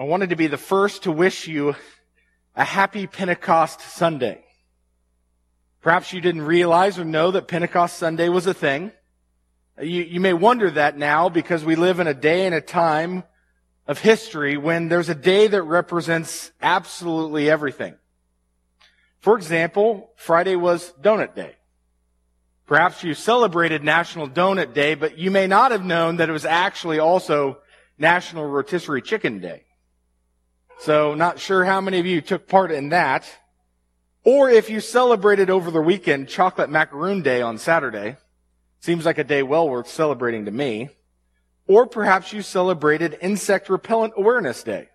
I wanted to be the first to wish you a happy Pentecost Sunday. Perhaps you didn't realize or know that Pentecost Sunday was a thing. You, you may wonder that now because we live in a day and a time of history when there's a day that represents absolutely everything. For example, Friday was Donut Day. Perhaps you celebrated National Donut Day, but you may not have known that it was actually also National Rotisserie Chicken Day. So not sure how many of you took part in that. Or if you celebrated over the weekend Chocolate Macaroon Day on Saturday. Seems like a day well worth celebrating to me. Or perhaps you celebrated Insect Repellent Awareness Day.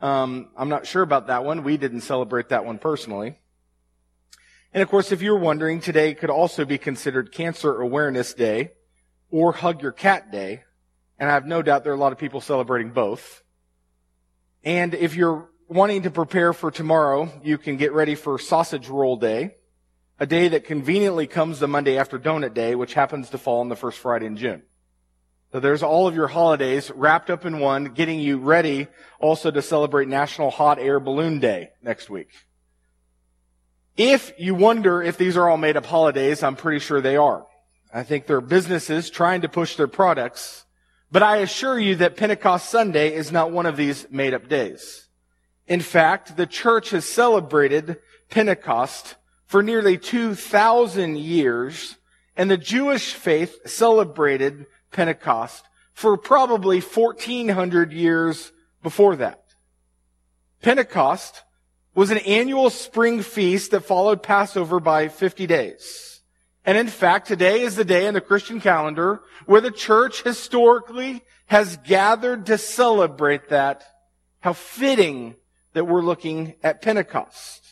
Um, I'm not sure about that one. We didn't celebrate that one personally. And of course, if you're wondering, today could also be considered Cancer Awareness Day or Hug Your Cat Day. And I have no doubt there are a lot of people celebrating both. And if you're wanting to prepare for tomorrow, you can get ready for Sausage Roll Day, a day that conveniently comes the Monday after Donut Day, which happens to fall on the first Friday in June. So there's all of your holidays wrapped up in one, getting you ready also to celebrate National Hot Air Balloon Day next week. If you wonder if these are all made up holidays, I'm pretty sure they are. I think they're businesses trying to push their products but I assure you that Pentecost Sunday is not one of these made up days. In fact, the church has celebrated Pentecost for nearly 2,000 years, and the Jewish faith celebrated Pentecost for probably 1,400 years before that. Pentecost was an annual spring feast that followed Passover by 50 days. And in fact, today is the day in the Christian calendar where the church historically has gathered to celebrate that. How fitting that we're looking at Pentecost.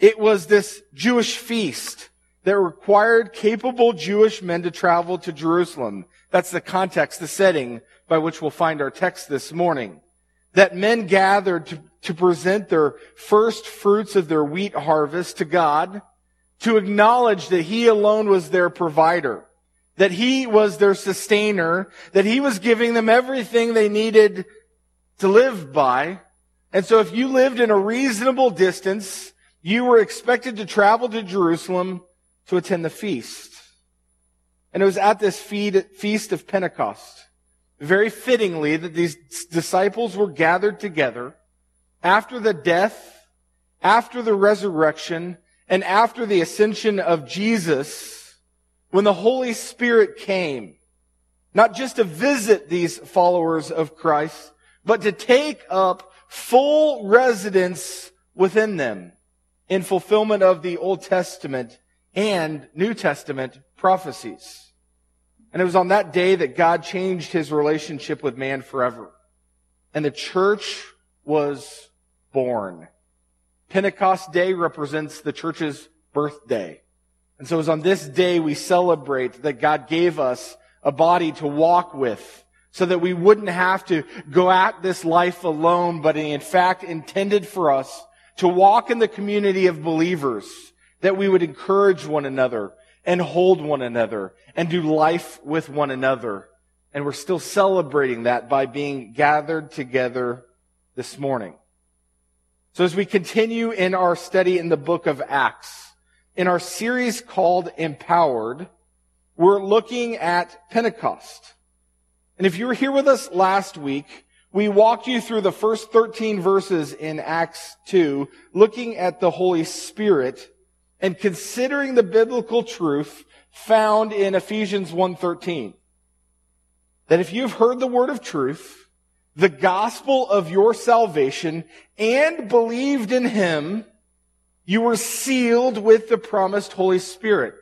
It was this Jewish feast that required capable Jewish men to travel to Jerusalem. That's the context, the setting by which we'll find our text this morning. That men gathered to, to present their first fruits of their wheat harvest to God to acknowledge that He alone was their provider, that He was their sustainer, that He was giving them everything they needed to live by. And so if you lived in a reasonable distance, you were expected to travel to Jerusalem to attend the feast. And it was at this feast of Pentecost, very fittingly, that these disciples were gathered together after the death, after the resurrection, and after the ascension of Jesus, when the Holy Spirit came, not just to visit these followers of Christ, but to take up full residence within them in fulfillment of the Old Testament and New Testament prophecies. And it was on that day that God changed his relationship with man forever. And the church was born. Pentecost Day represents the church's birthday. And so it's on this day we celebrate that God gave us a body to walk with so that we wouldn't have to go at this life alone, but in fact intended for us to walk in the community of believers, that we would encourage one another and hold one another and do life with one another. And we're still celebrating that by being gathered together this morning. So as we continue in our study in the book of Acts, in our series called Empowered, we're looking at Pentecost. And if you were here with us last week, we walked you through the first 13 verses in Acts 2, looking at the Holy Spirit and considering the biblical truth found in Ephesians 1.13. That if you've heard the word of truth, the gospel of your salvation and believed in him, you were sealed with the promised Holy Spirit.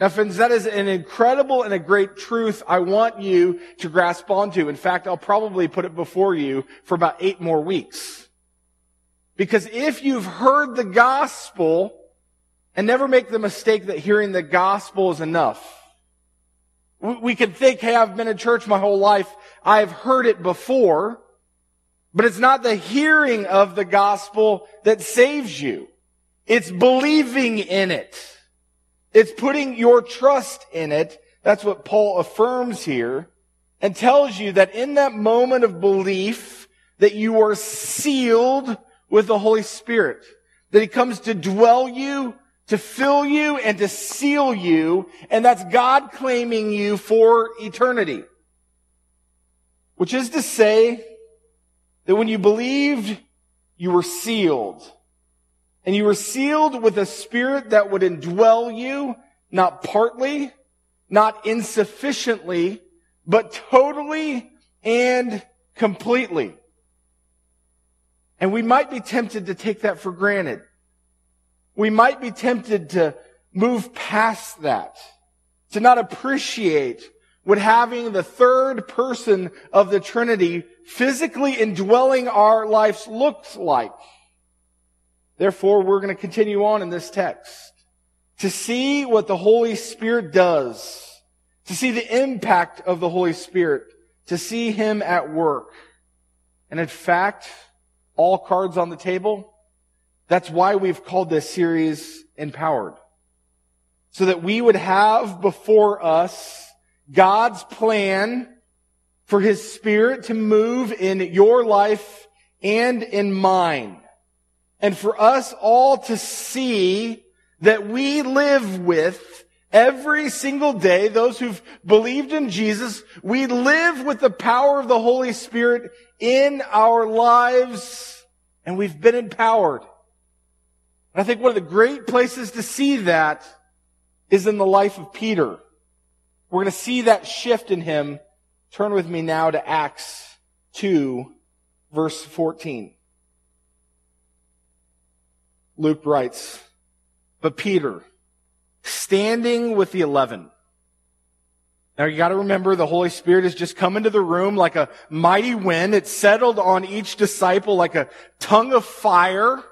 Now friends, that is an incredible and a great truth I want you to grasp onto. In fact, I'll probably put it before you for about eight more weeks. Because if you've heard the gospel, and never make the mistake that hearing the gospel is enough. We can think, hey, I've been in church my whole life. I've heard it before. But it's not the hearing of the gospel that saves you. It's believing in it. It's putting your trust in it. That's what Paul affirms here and tells you that in that moment of belief, that you are sealed with the Holy Spirit. That He comes to dwell you, to fill you, and to seal you, and that's God claiming you for eternity. Which is to say that when you believed, you were sealed. And you were sealed with a spirit that would indwell you, not partly, not insufficiently, but totally and completely. And we might be tempted to take that for granted. We might be tempted to move past that, to not appreciate what having the third person of the Trinity physically indwelling our lives looks like. Therefore, we're going to continue on in this text to see what the Holy Spirit does, to see the impact of the Holy Spirit, to see Him at work. And in fact, all cards on the table. That's why we've called this series Empowered. So that we would have before us God's plan for His Spirit to move in your life and in mine. And for us all to see that we live with every single day, those who've believed in Jesus, we live with the power of the Holy Spirit in our lives and we've been empowered. And I think one of the great places to see that is in the life of Peter. We're going to see that shift in him. Turn with me now to Acts 2, verse 14. Luke writes, But Peter, standing with the eleven, now you gotta remember the Holy Spirit has just come into the room like a mighty wind. It settled on each disciple like a tongue of fire.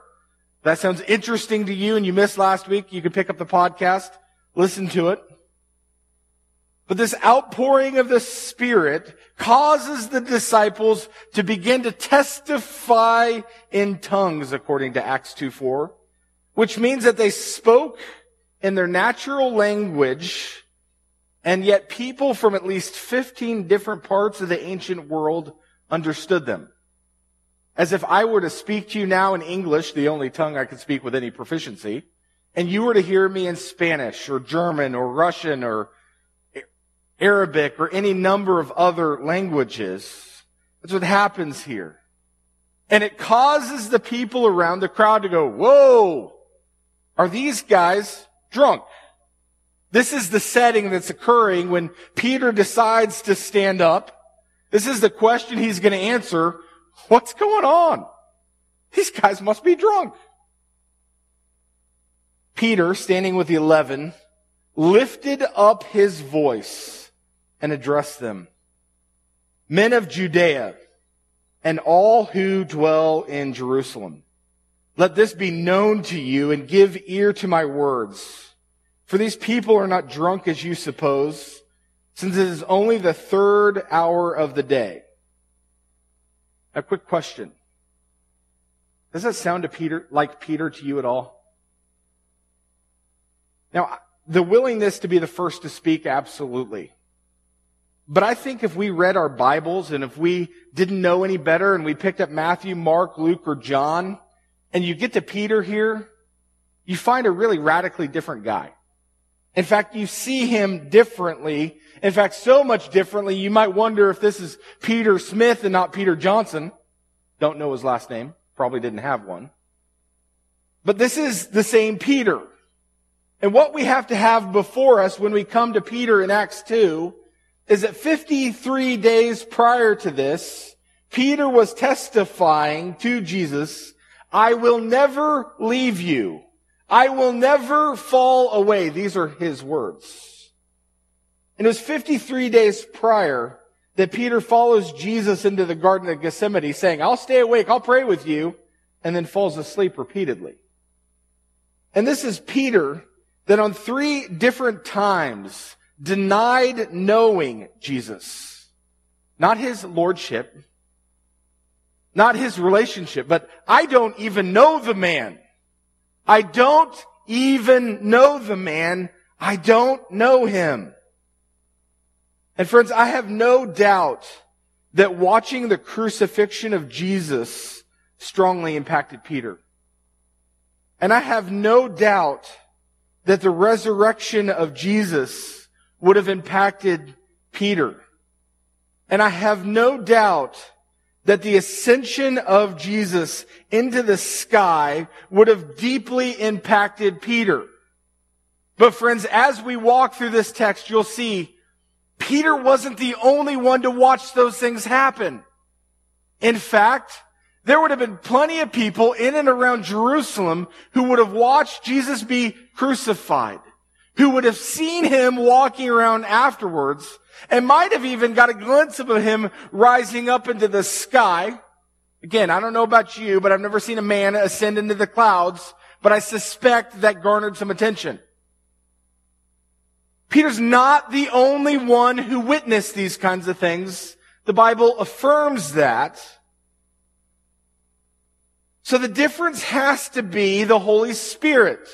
That sounds interesting to you and you missed last week. You can pick up the podcast, listen to it. But this outpouring of the Spirit causes the disciples to begin to testify in tongues, according to Acts 2 4, which means that they spoke in their natural language and yet people from at least 15 different parts of the ancient world understood them. As if I were to speak to you now in English, the only tongue I could speak with any proficiency, and you were to hear me in Spanish or German or Russian or Arabic or any number of other languages. That's what happens here. And it causes the people around the crowd to go, whoa, are these guys drunk? This is the setting that's occurring when Peter decides to stand up. This is the question he's going to answer. What's going on? These guys must be drunk. Peter, standing with the eleven, lifted up his voice and addressed them. Men of Judea and all who dwell in Jerusalem, let this be known to you and give ear to my words. For these people are not drunk as you suppose, since it is only the third hour of the day. A quick question. Does that sound to Peter, like Peter to you at all? Now, the willingness to be the first to speak, absolutely. But I think if we read our Bibles and if we didn't know any better and we picked up Matthew, Mark, Luke, or John, and you get to Peter here, you find a really radically different guy. In fact, you see him differently. In fact, so much differently, you might wonder if this is Peter Smith and not Peter Johnson. Don't know his last name. Probably didn't have one. But this is the same Peter. And what we have to have before us when we come to Peter in Acts 2 is that 53 days prior to this, Peter was testifying to Jesus, I will never leave you I will never fall away. These are his words. And it was 53 days prior that Peter follows Jesus into the Garden of Gethsemane saying, I'll stay awake, I'll pray with you, and then falls asleep repeatedly. And this is Peter that on three different times denied knowing Jesus. Not his lordship, not his relationship, but I don't even know the man. I don't even know the man. I don't know him. And friends, I have no doubt that watching the crucifixion of Jesus strongly impacted Peter. And I have no doubt that the resurrection of Jesus would have impacted Peter. And I have no doubt that the ascension of Jesus into the sky would have deeply impacted Peter. But friends, as we walk through this text, you'll see Peter wasn't the only one to watch those things happen. In fact, there would have been plenty of people in and around Jerusalem who would have watched Jesus be crucified, who would have seen him walking around afterwards, and might have even got a glimpse of him rising up into the sky. Again, I don't know about you, but I've never seen a man ascend into the clouds, but I suspect that garnered some attention. Peter's not the only one who witnessed these kinds of things. The Bible affirms that. So the difference has to be the Holy Spirit.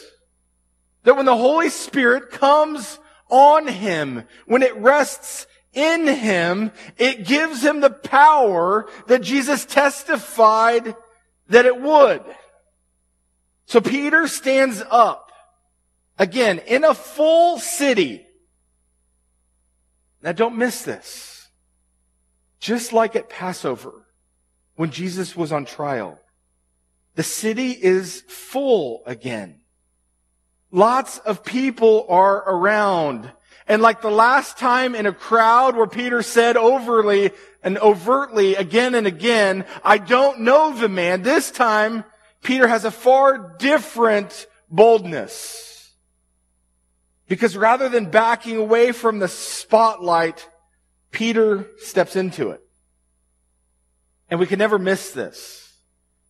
That when the Holy Spirit comes on him, when it rests in him, it gives him the power that Jesus testified that it would. So Peter stands up again in a full city. Now don't miss this. Just like at Passover, when Jesus was on trial, the city is full again. Lots of people are around. And like the last time in a crowd where Peter said overly and overtly again and again, I don't know the man, this time Peter has a far different boldness. Because rather than backing away from the spotlight, Peter steps into it. And we can never miss this.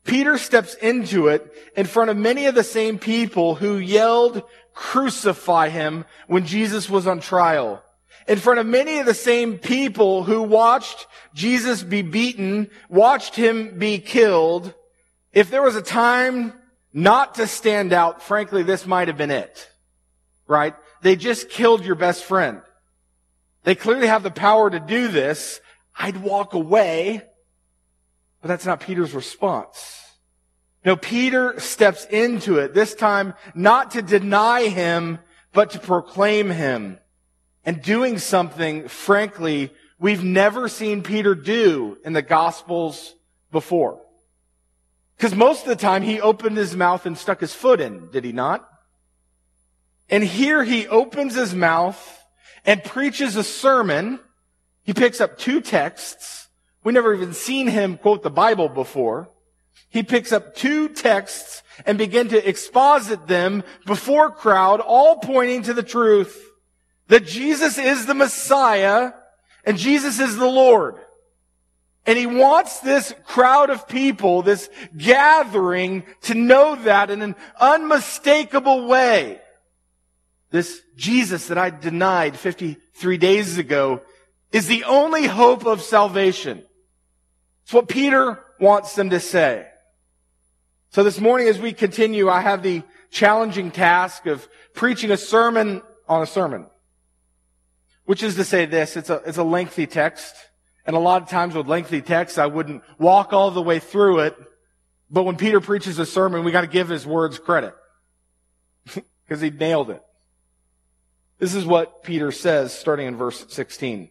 Peter steps into it in front of many of the same people who yelled, crucify him when Jesus was on trial. In front of many of the same people who watched Jesus be beaten, watched him be killed. If there was a time not to stand out, frankly, this might have been it. Right? They just killed your best friend. They clearly have the power to do this. I'd walk away but that's not Peter's response. No, Peter steps into it, this time not to deny him, but to proclaim him. And doing something, frankly, we've never seen Peter do in the Gospels before. Because most of the time he opened his mouth and stuck his foot in, did he not? And here he opens his mouth and preaches a sermon. He picks up two texts we never even seen him quote the Bible before. He picks up two texts and begin to exposit them before crowd, all pointing to the truth that Jesus is the Messiah and Jesus is the Lord. And he wants this crowd of people, this gathering, to know that in an unmistakable way. This Jesus that I denied 53 days ago is the only hope of salvation. It's what Peter wants them to say. So this morning as we continue, I have the challenging task of preaching a sermon on a sermon. Which is to say this, it's a, it's a lengthy text. And a lot of times with lengthy texts, I wouldn't walk all the way through it. But when Peter preaches a sermon, we got to give his words credit. Because he nailed it. This is what Peter says starting in verse 16.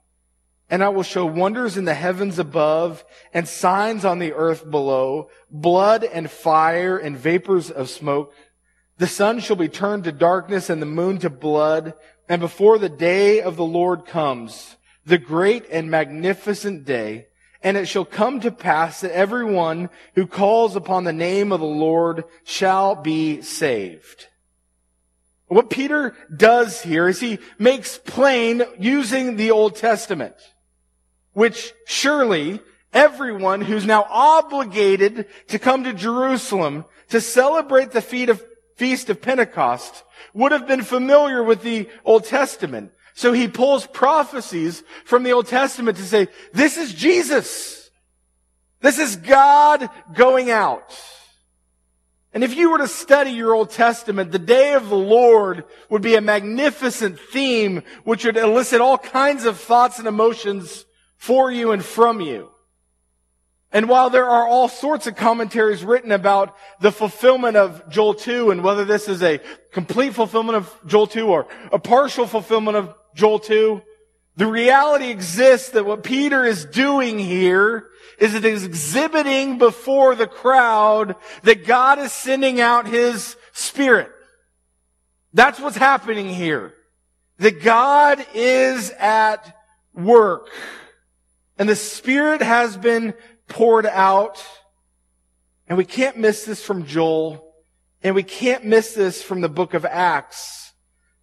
And I will show wonders in the heavens above and signs on the earth below, blood and fire and vapors of smoke. The sun shall be turned to darkness and the moon to blood. And before the day of the Lord comes, the great and magnificent day, and it shall come to pass that everyone who calls upon the name of the Lord shall be saved. What Peter does here is he makes plain using the Old Testament which surely everyone who's now obligated to come to Jerusalem to celebrate the feast of Pentecost would have been familiar with the Old Testament. So he pulls prophecies from the Old Testament to say, this is Jesus. This is God going out. And if you were to study your Old Testament, the day of the Lord would be a magnificent theme which would elicit all kinds of thoughts and emotions for you and from you. And while there are all sorts of commentaries written about the fulfillment of Joel 2 and whether this is a complete fulfillment of Joel 2 or a partial fulfillment of Joel 2, the reality exists that what Peter is doing here is it is exhibiting before the crowd that God is sending out His Spirit. That's what's happening here. That God is at work. And the Spirit has been poured out. And we can't miss this from Joel. And we can't miss this from the book of Acts.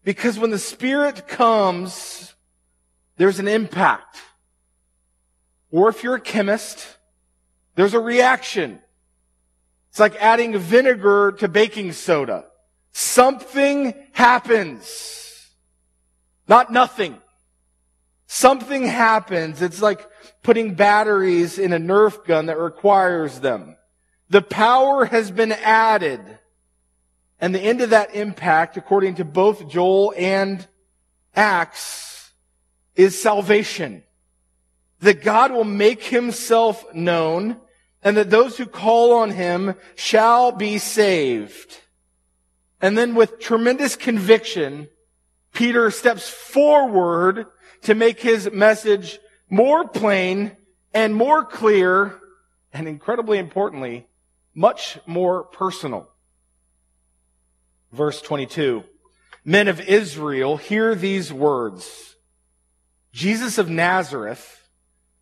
Because when the Spirit comes, there's an impact. Or if you're a chemist, there's a reaction. It's like adding vinegar to baking soda. Something happens. Not nothing. Something happens. It's like putting batteries in a Nerf gun that requires them. The power has been added. And the end of that impact, according to both Joel and Acts, is salvation. That God will make himself known and that those who call on him shall be saved. And then with tremendous conviction, Peter steps forward to make his message more plain and more clear and incredibly importantly, much more personal. Verse 22. Men of Israel, hear these words. Jesus of Nazareth,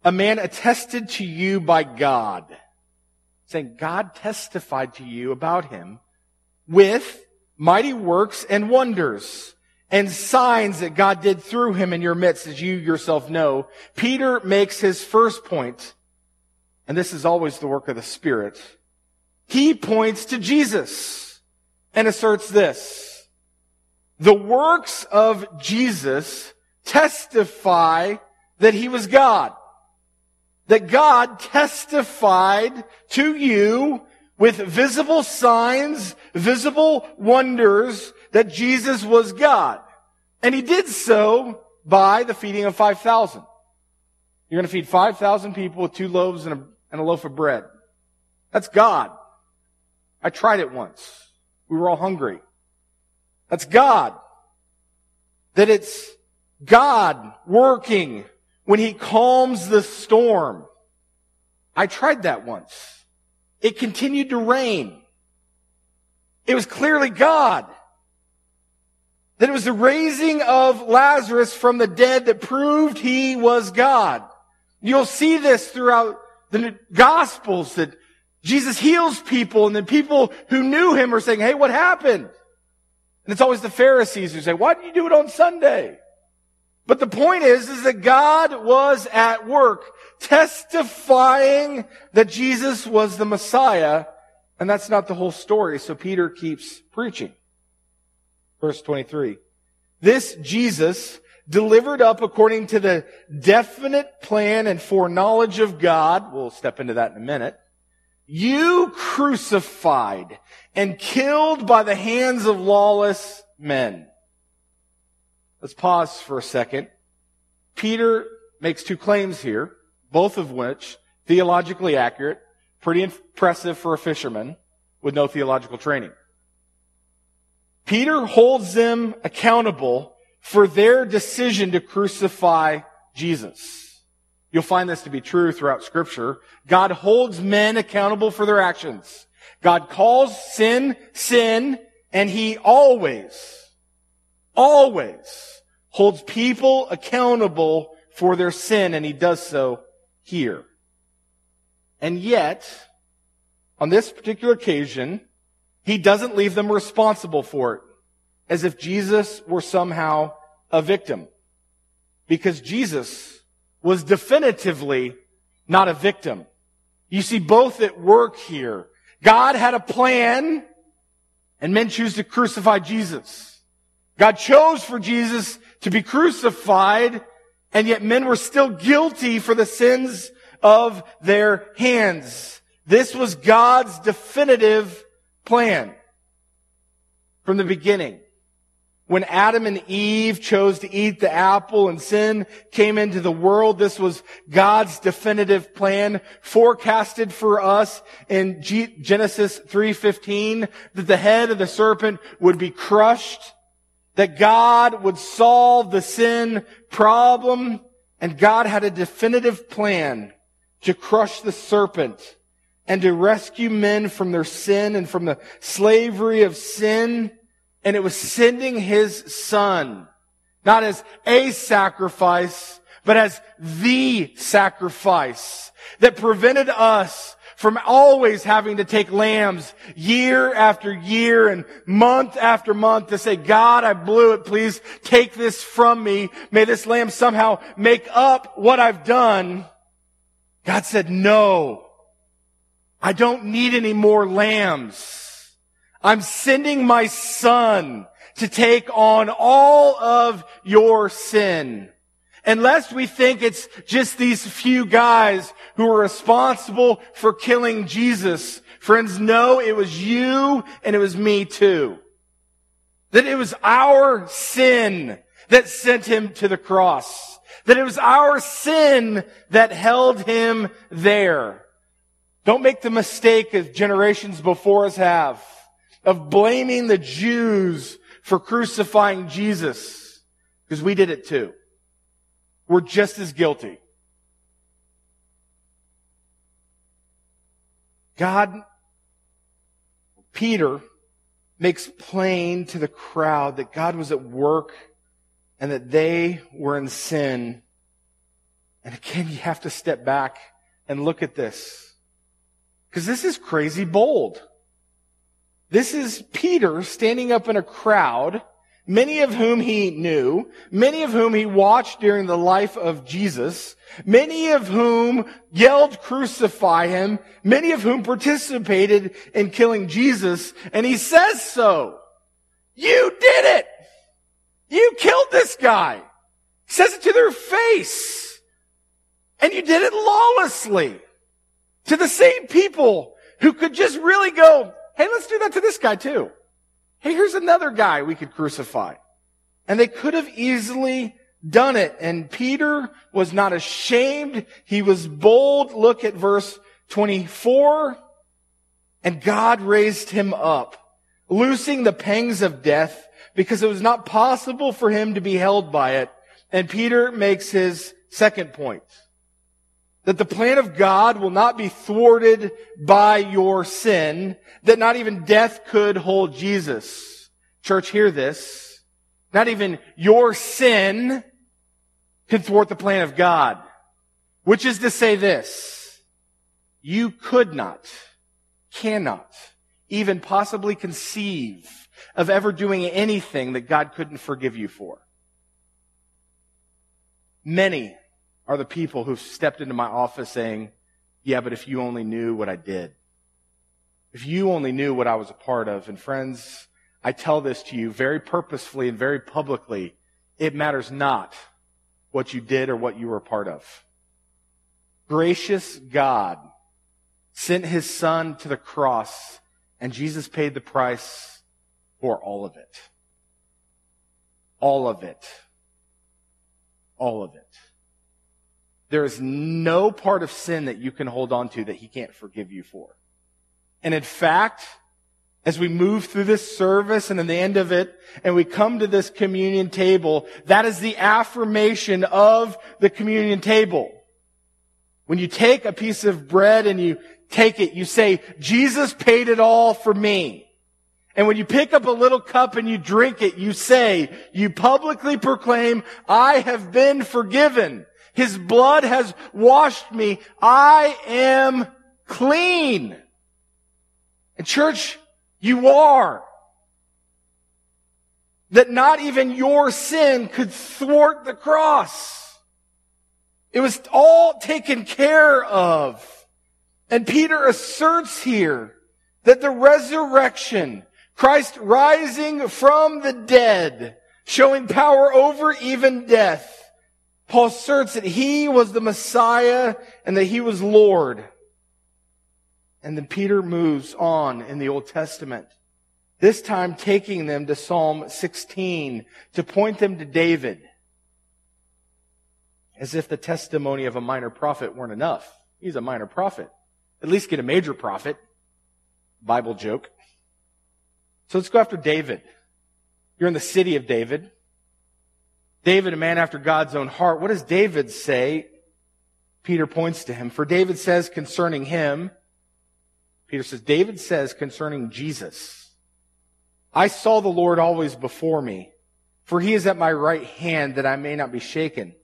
a man attested to you by God, saying God testified to you about him with mighty works and wonders and signs that God did through him in your midst, as you yourself know, Peter makes his first point, and this is always the work of the Spirit. He points to Jesus and asserts this. The works of Jesus testify that he was God. That God testified to you with visible signs, visible wonders, that Jesus was God. And he did so by the feeding of 5,000. You're going to feed 5,000 people with two loaves and a, and a loaf of bread. That's God. I tried it once. We were all hungry. That's God. That it's God working when he calms the storm. I tried that once. It continued to rain. It was clearly God. That it was the raising of Lazarus from the dead that proved he was God. You'll see this throughout the Gospels that Jesus heals people and then people who knew him are saying, hey, what happened? And it's always the Pharisees who say, why did you do it on Sunday? But the point is, is that God was at work testifying that Jesus was the Messiah. And that's not the whole story. So Peter keeps preaching. Verse 23. This Jesus delivered up according to the definite plan and foreknowledge of God. We'll step into that in a minute. You crucified and killed by the hands of lawless men. Let's pause for a second. Peter makes two claims here, both of which theologically accurate, pretty impressive for a fisherman with no theological training. Peter holds them accountable for their decision to crucify Jesus. You'll find this to be true throughout scripture. God holds men accountable for their actions. God calls sin, sin, and he always, always holds people accountable for their sin, and he does so here. And yet, on this particular occasion, he doesn't leave them responsible for it, as if Jesus were somehow a victim. Because Jesus was definitively not a victim. You see both at work here. God had a plan and men choose to crucify Jesus. God chose for Jesus to be crucified and yet men were still guilty for the sins of their hands. This was God's definitive plan from the beginning. When Adam and Eve chose to eat the apple and sin came into the world, this was God's definitive plan forecasted for us in Genesis 3.15 that the head of the serpent would be crushed, that God would solve the sin problem, and God had a definitive plan to crush the serpent and to rescue men from their sin and from the slavery of sin and it was sending his son, not as a sacrifice, but as the sacrifice that prevented us from always having to take lambs year after year and month after month to say, God, I blew it. Please take this from me. May this lamb somehow make up what I've done. God said, no, I don't need any more lambs. I'm sending my son to take on all of your sin. Unless we think it's just these few guys who are responsible for killing Jesus. Friends, no, it was you and it was me too. That it was our sin that sent him to the cross. That it was our sin that held him there. Don't make the mistake as generations before us have of blaming the Jews for crucifying Jesus. Because we did it too. We're just as guilty. God, Peter makes plain to the crowd that God was at work and that they were in sin. And again, you have to step back and look at this. Because this is crazy bold. This is Peter standing up in a crowd, many of whom he knew, many of whom he watched during the life of Jesus, many of whom yelled crucify him, many of whom participated in killing Jesus, and he says so. You did it! You killed this guy! He says it to their face. And you did it lawlessly. To the same people who could just really go, Hey, let's do that to this guy too. Hey, here's another guy we could crucify. And they could have easily done it. And Peter was not ashamed. He was bold. Look at verse 24. And God raised him up, loosing the pangs of death because it was not possible for him to be held by it. And Peter makes his second point that the plan of God will not be thwarted by your sin, that not even death could hold Jesus. Church, hear this. Not even your sin can thwart the plan of God. Which is to say this. You could not, cannot, even possibly conceive of ever doing anything that God couldn't forgive you for. Many are the people who've stepped into my office saying, yeah, but if you only knew what I did, if you only knew what I was a part of, and friends, I tell this to you very purposefully and very publicly, it matters not what you did or what you were a part of. Gracious God sent his son to the cross and Jesus paid the price for all of it. All of it. All of it. There is no part of sin that you can hold on to that he can't forgive you for. And in fact, as we move through this service and in the end of it, and we come to this communion table, that is the affirmation of the communion table. When you take a piece of bread and you take it, you say, Jesus paid it all for me. And when you pick up a little cup and you drink it, you say, you publicly proclaim, I have been forgiven. His blood has washed me. I am clean. And church, you are. That not even your sin could thwart the cross. It was all taken care of. And Peter asserts here that the resurrection, Christ rising from the dead, showing power over even death, Paul asserts that he was the Messiah and that he was Lord. And then Peter moves on in the Old Testament. This time taking them to Psalm 16 to point them to David. As if the testimony of a minor prophet weren't enough. He's a minor prophet. At least get a major prophet. Bible joke. So let's go after David. You're in the city of David. David, a man after God's own heart. What does David say? Peter points to him. For David says concerning him, Peter says, David says concerning Jesus, I saw the Lord always before me, for he is at my right hand that I may not be shaken.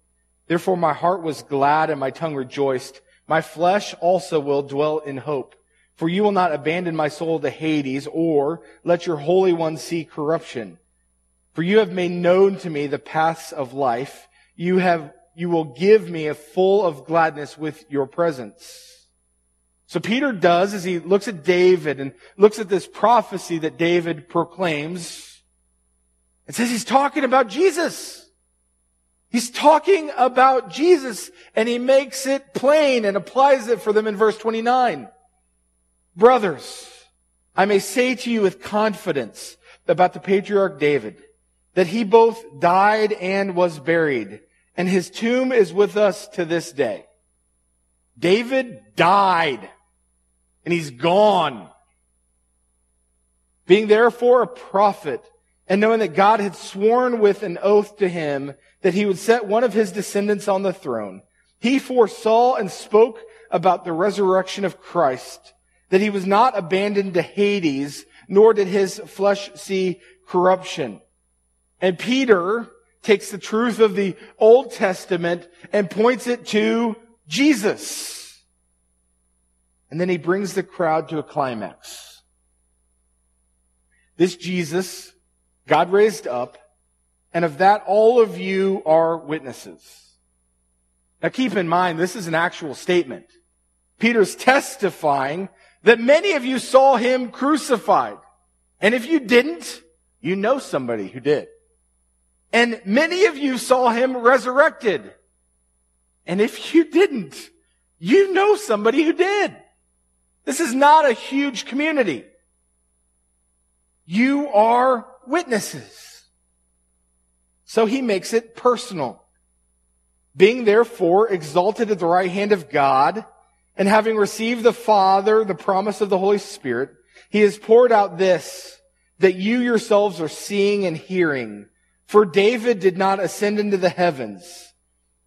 Therefore my heart was glad and my tongue rejoiced. My flesh also will dwell in hope. For you will not abandon my soul to Hades or let your Holy One see corruption. For you have made known to me the paths of life. You have, you will give me a full of gladness with your presence. So Peter does as he looks at David and looks at this prophecy that David proclaims. and says he's talking about Jesus. He's talking about Jesus and he makes it plain and applies it for them in verse 29. Brothers, I may say to you with confidence about the patriarch David that he both died and was buried and his tomb is with us to this day. David died and he's gone. Being therefore a prophet, and knowing that God had sworn with an oath to him that he would set one of his descendants on the throne, he foresaw and spoke about the resurrection of Christ, that he was not abandoned to Hades, nor did his flesh see corruption. And Peter takes the truth of the Old Testament and points it to Jesus. And then he brings the crowd to a climax. This Jesus, God raised up, and of that all of you are witnesses. Now keep in mind, this is an actual statement. Peter's testifying that many of you saw him crucified. And if you didn't, you know somebody who did. And many of you saw him resurrected. And if you didn't, you know somebody who did. This is not a huge community. You are witnesses. So he makes it personal. Being therefore exalted at the right hand of God, and having received the Father, the promise of the Holy Spirit, he has poured out this, that you yourselves are seeing and hearing. For David did not ascend into the heavens,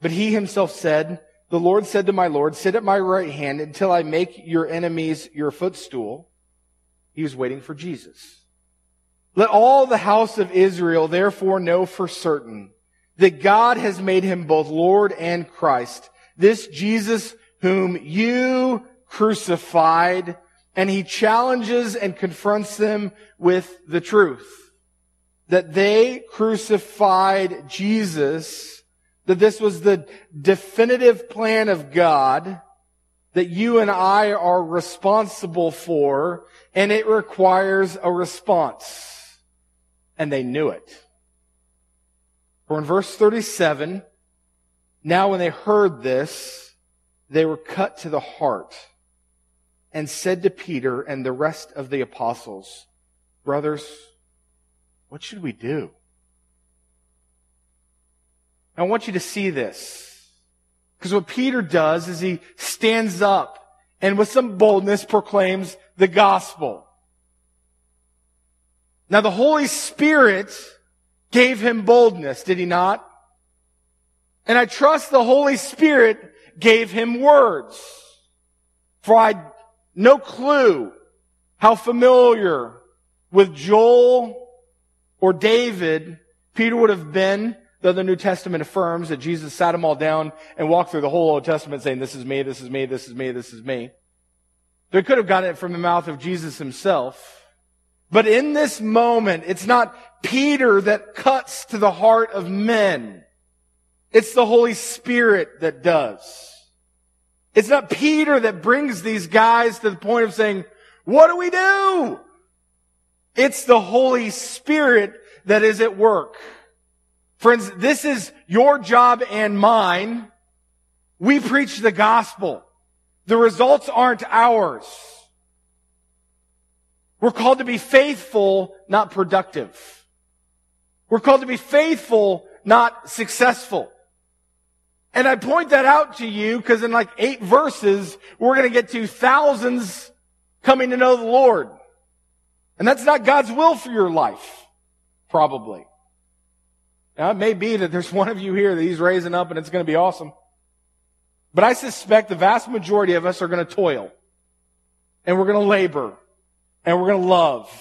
but he himself said, the Lord said to my Lord, sit at my right hand until I make your enemies your footstool. He was waiting for Jesus. Let all the house of Israel therefore know for certain that God has made him both Lord and Christ, this Jesus whom you crucified, and he challenges and confronts them with the truth. That they crucified Jesus that this was the definitive plan of God that you and I are responsible for, and it requires a response. And they knew it. For in verse 37, now when they heard this, they were cut to the heart and said to Peter and the rest of the apostles, brothers, what should we do? I want you to see this. Because what Peter does is he stands up and with some boldness proclaims the gospel. Now the Holy Spirit gave him boldness, did he not? And I trust the Holy Spirit gave him words. For I no clue how familiar with Joel or David Peter would have been Though the New Testament affirms that Jesus sat them all down and walked through the whole Old Testament saying, this is me, this is me, this is me, this is me. They could have gotten it from the mouth of Jesus himself. But in this moment, it's not Peter that cuts to the heart of men. It's the Holy Spirit that does. It's not Peter that brings these guys to the point of saying, what do we do? It's the Holy Spirit that is at work. Friends, this is your job and mine. We preach the gospel. The results aren't ours. We're called to be faithful, not productive. We're called to be faithful, not successful. And I point that out to you because in like eight verses, we're going to get to thousands coming to know the Lord. And that's not God's will for your life, probably. Now, it may be that there's one of you here that he's raising up and it's going to be awesome. But I suspect the vast majority of us are going to toil. And we're going to labor. And we're going to love.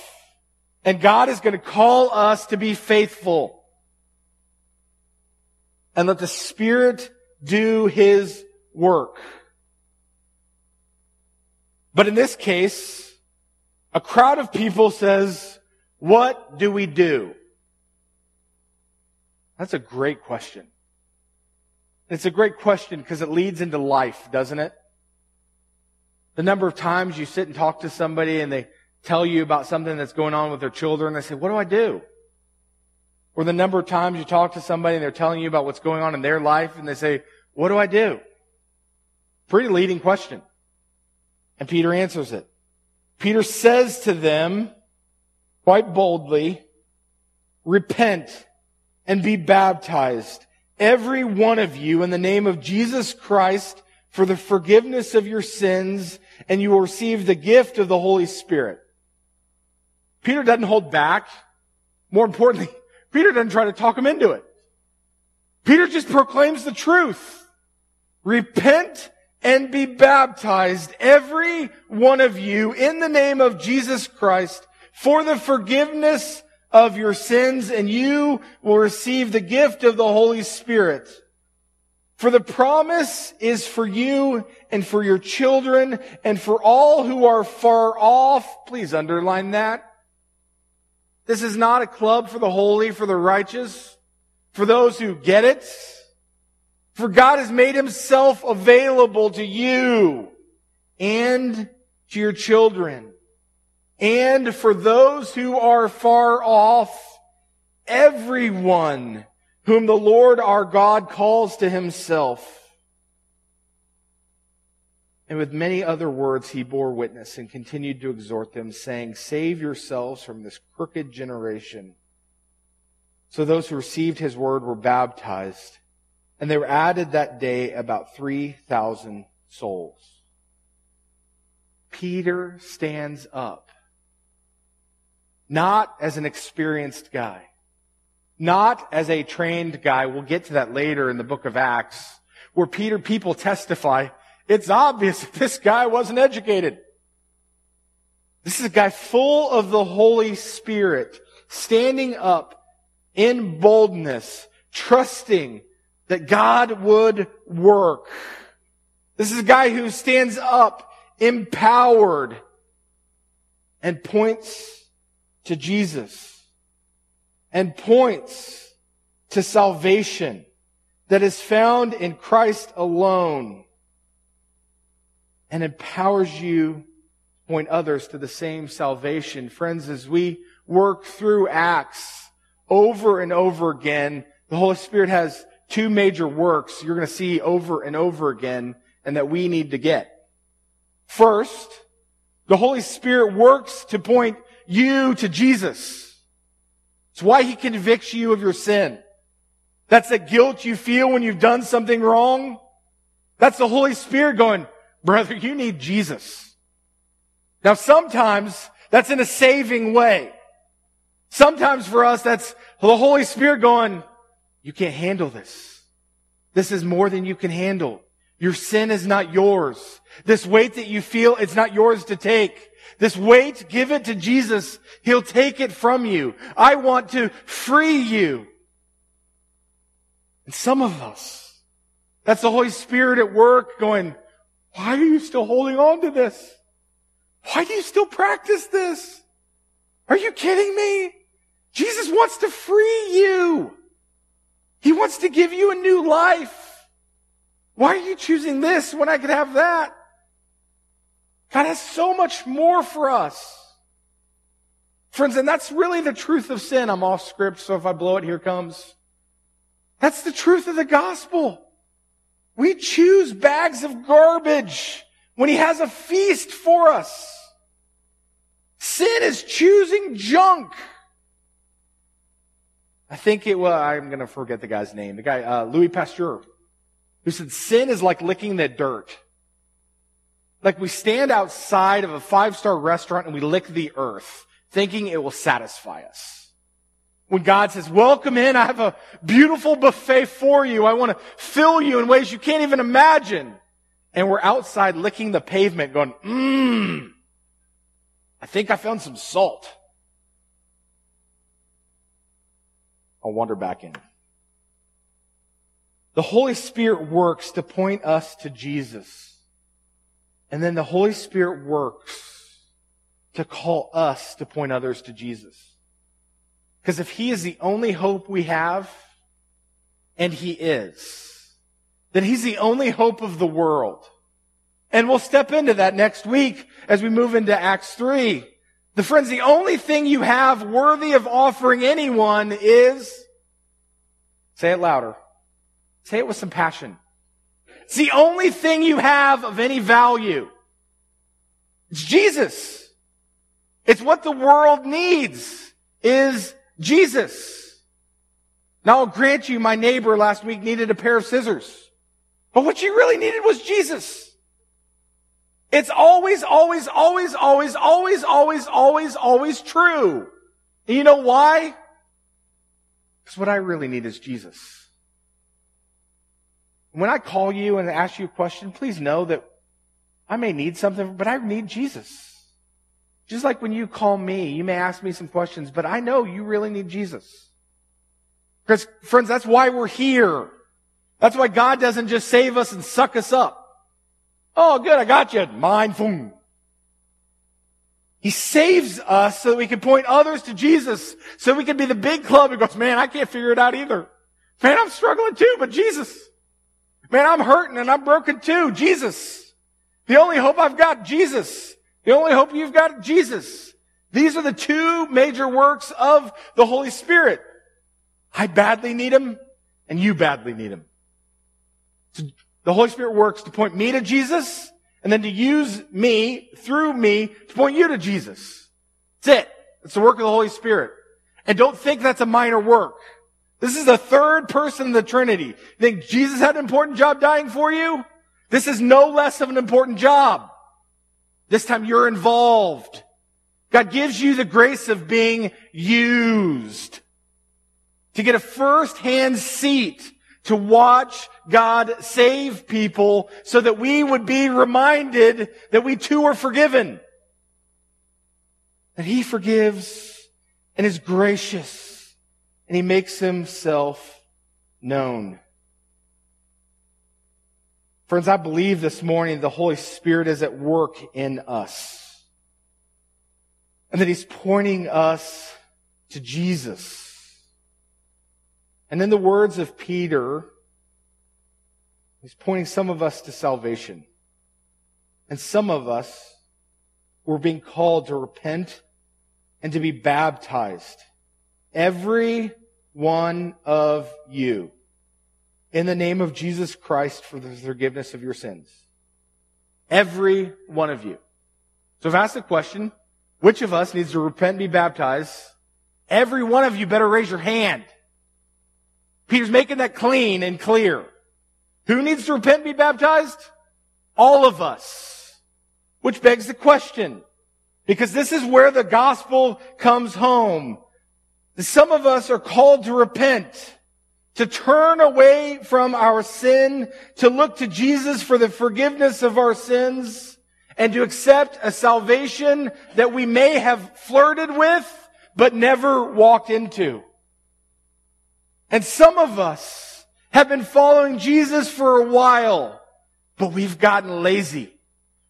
And God is going to call us to be faithful. And let the Spirit do His work. But in this case, a crowd of people says, what do we do? That's a great question. It's a great question because it leads into life, doesn't it? The number of times you sit and talk to somebody and they tell you about something that's going on with their children, they say, what do I do? Or the number of times you talk to somebody and they're telling you about what's going on in their life and they say, what do I do? Pretty leading question. And Peter answers it. Peter says to them, quite boldly, repent and be baptized, every one of you in the name of Jesus Christ for the forgiveness of your sins, and you will receive the gift of the Holy Spirit. Peter doesn't hold back. More importantly, Peter doesn't try to talk him into it. Peter just proclaims the truth. Repent and be baptized, every one of you, in the name of Jesus Christ, for the forgiveness of your sins, and you will receive the gift of the Holy Spirit. For the promise is for you and for your children and for all who are far off. Please underline that. This is not a club for the holy, for the righteous, for those who get it. For God has made himself available to you and to your children. And for those who are far off, everyone whom the Lord our God calls to himself. And with many other words, he bore witness and continued to exhort them, saying, Save yourselves from this crooked generation. So those who received his word were baptized and there were added that day about 3,000 souls. Peter stands up. Not as an experienced guy. Not as a trained guy. We'll get to that later in the book of Acts, where Peter people testify, it's obvious this guy wasn't educated. This is a guy full of the Holy Spirit, standing up in boldness, trusting that God would work. This is a guy who stands up empowered and points to Jesus and points to salvation that is found in Christ alone and empowers you to point others to the same salvation. Friends, as we work through Acts over and over again, the Holy Spirit has two major works you're going to see over and over again and that we need to get. First, the Holy Spirit works to point you to Jesus. It's why He convicts you of your sin. That's the guilt you feel when you've done something wrong. That's the Holy Spirit going, brother, you need Jesus. Now sometimes that's in a saving way. Sometimes for us, that's the Holy Spirit going, you can't handle this. This is more than you can handle. Your sin is not yours. This weight that you feel, it's not yours to take. This weight, give it to Jesus. He'll take it from you. I want to free you. And some of us, that's the Holy Spirit at work going, why are you still holding on to this? Why do you still practice this? Are you kidding me? Jesus wants to free you. He wants to give you a new life. Why are you choosing this when I could have that? God has so much more for us. Friends, and that's really the truth of sin. I'm off script, so if I blow it, here comes. That's the truth of the gospel. We choose bags of garbage when he has a feast for us. Sin is choosing junk. I think it was, I'm going to forget the guy's name. The guy, uh, Louis Pasteur, who said sin is like licking the dirt. Like we stand outside of a five star restaurant and we lick the earth thinking it will satisfy us. When God says, welcome in, I have a beautiful buffet for you. I want to fill you in ways you can't even imagine. And we're outside licking the pavement going, mmm, I think I found some salt. I'll wander back in. The Holy Spirit works to point us to Jesus. And then the Holy Spirit works to call us to point others to Jesus. Because if He is the only hope we have, and He is, then He's the only hope of the world. And we'll step into that next week as we move into Acts 3. The friends, the only thing you have worthy of offering anyone is, say it louder. Say it with some passion. It's the only thing you have of any value. It's Jesus. It's what the world needs is Jesus. Now I'll grant you my neighbor last week needed a pair of scissors. But what she really needed was Jesus. It's always, always, always, always, always, always, always, always true. And you know why? Because what I really need is Jesus. When I call you and ask you a question, please know that I may need something, but I need Jesus. Just like when you call me, you may ask me some questions, but I know you really need Jesus. Because friends, that's why we're here. That's why God doesn't just save us and suck us up. Oh, good, I got you. Mindful. He saves us so that we can point others to Jesus, so we can be the big club who goes, man, I can't figure it out either. Man, I'm struggling too, but Jesus. Man, I'm hurting and I'm broken too. Jesus. The only hope I've got, Jesus. The only hope you've got, Jesus. These are the two major works of the Holy Spirit. I badly need Him and you badly need Him. So the Holy Spirit works to point me to Jesus and then to use me through me to point you to Jesus. That's it. It's the work of the Holy Spirit. And don't think that's a minor work. This is the third person in the Trinity. You think Jesus had an important job dying for you? This is no less of an important job. This time you're involved. God gives you the grace of being used to get a first-hand seat to watch God save people so that we would be reminded that we too are forgiven. That He forgives and is gracious and he makes himself known. Friends, I believe this morning the Holy Spirit is at work in us. And that he's pointing us to Jesus. And in the words of Peter, he's pointing some of us to salvation. And some of us were being called to repent and to be baptized every one of you in the name of Jesus Christ for the forgiveness of your sins. Every one of you. So if I ask the question, which of us needs to repent and be baptized? Every one of you better raise your hand. Peter's making that clean and clear. Who needs to repent and be baptized? All of us. Which begs the question. Because this is where the gospel comes home. Some of us are called to repent, to turn away from our sin, to look to Jesus for the forgiveness of our sins, and to accept a salvation that we may have flirted with, but never walked into. And some of us have been following Jesus for a while, but we've gotten lazy.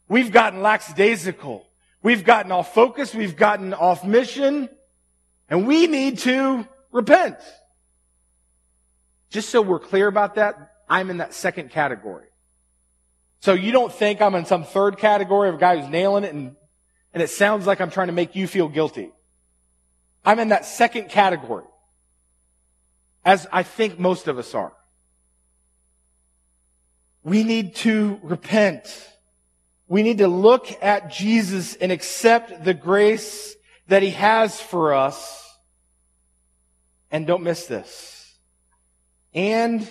We've gotten lackadaisical. We've gotten off focus. We've gotten off mission. And we need to repent. just so we're clear about that, I'm in that second category. So you don't think I'm in some third category of a guy who's nailing it and, and it sounds like I'm trying to make you feel guilty. I'm in that second category. As I think most of us are. We need to repent. We need to look at Jesus and accept the grace that he has for us. And don't miss this. And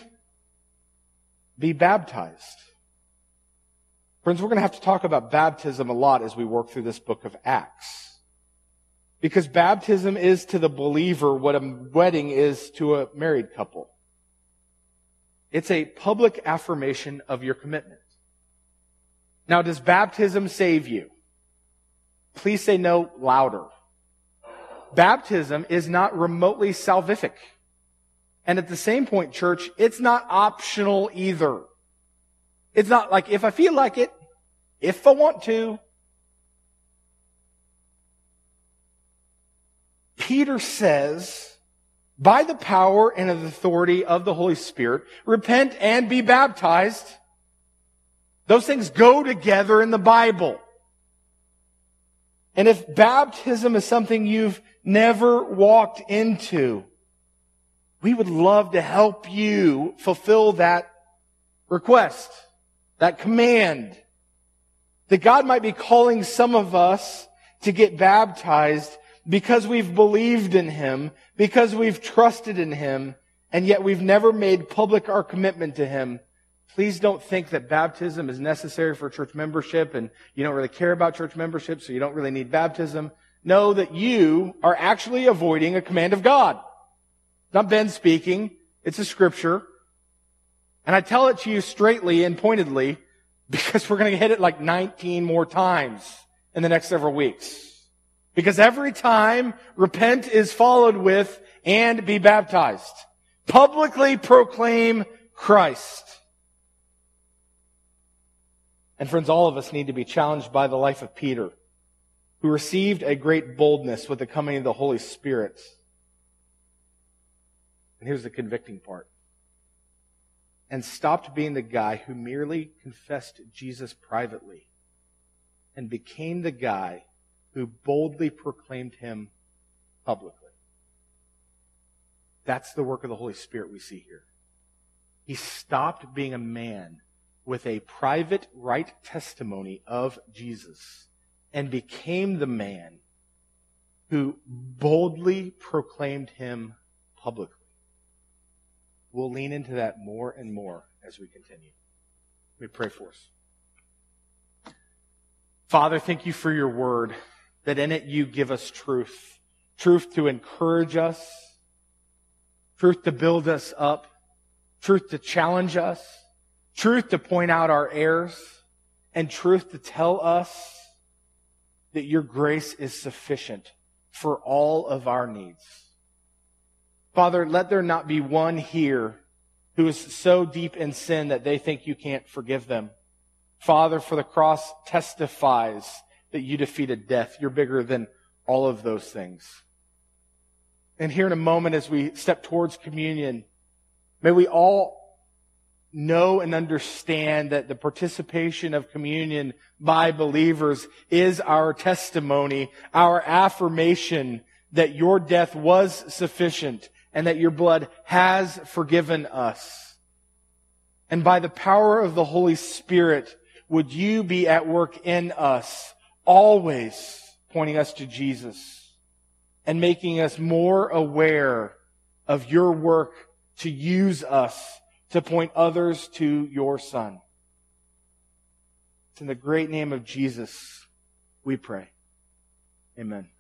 be baptized. Friends, we're going to have to talk about baptism a lot as we work through this book of Acts. Because baptism is to the believer what a wedding is to a married couple. It's a public affirmation of your commitment. Now, does baptism save you? Please say no louder. Baptism is not remotely salvific. And at the same point, church, it's not optional either. It's not like if I feel like it, if I want to. Peter says, by the power and authority of the Holy Spirit, repent and be baptized. Those things go together in the Bible. And if baptism is something you've never walked into, we would love to help you fulfill that request, that command. That God might be calling some of us to get baptized because we've believed in Him, because we've trusted in Him, and yet we've never made public our commitment to Him. Please don't think that baptism is necessary for church membership and you don't really care about church membership, so you don't really need baptism. Know that you are actually avoiding a command of God. Not Ben speaking. It's a scripture. And I tell it to you straightly and pointedly because we're going to hit it like 19 more times in the next several weeks. Because every time repent is followed with and be baptized. Publicly proclaim Christ. And friends, all of us need to be challenged by the life of Peter, who received a great boldness with the coming of the Holy Spirit. And here's the convicting part. And stopped being the guy who merely confessed Jesus privately and became the guy who boldly proclaimed him publicly. That's the work of the Holy Spirit we see here. He stopped being a man with a private right testimony of Jesus and became the man who boldly proclaimed him publicly. We'll lean into that more and more as we continue. Let me pray for us. Father, thank you for your word, that in it you give us truth. Truth to encourage us, truth to build us up, truth to challenge us, truth to point out our errors, and truth to tell us that your grace is sufficient for all of our needs. Father, let there not be one here who is so deep in sin that they think you can't forgive them. Father, for the cross testifies that you defeated death. You're bigger than all of those things. And here in a moment, as we step towards communion, may we all know and understand that the participation of communion by believers is our testimony, our affirmation that your death was sufficient and that your blood has forgiven us. And by the power of the Holy Spirit, would you be at work in us, always pointing us to Jesus and making us more aware of your work to use us to point others to your Son. It's in the great name of Jesus we pray. Amen.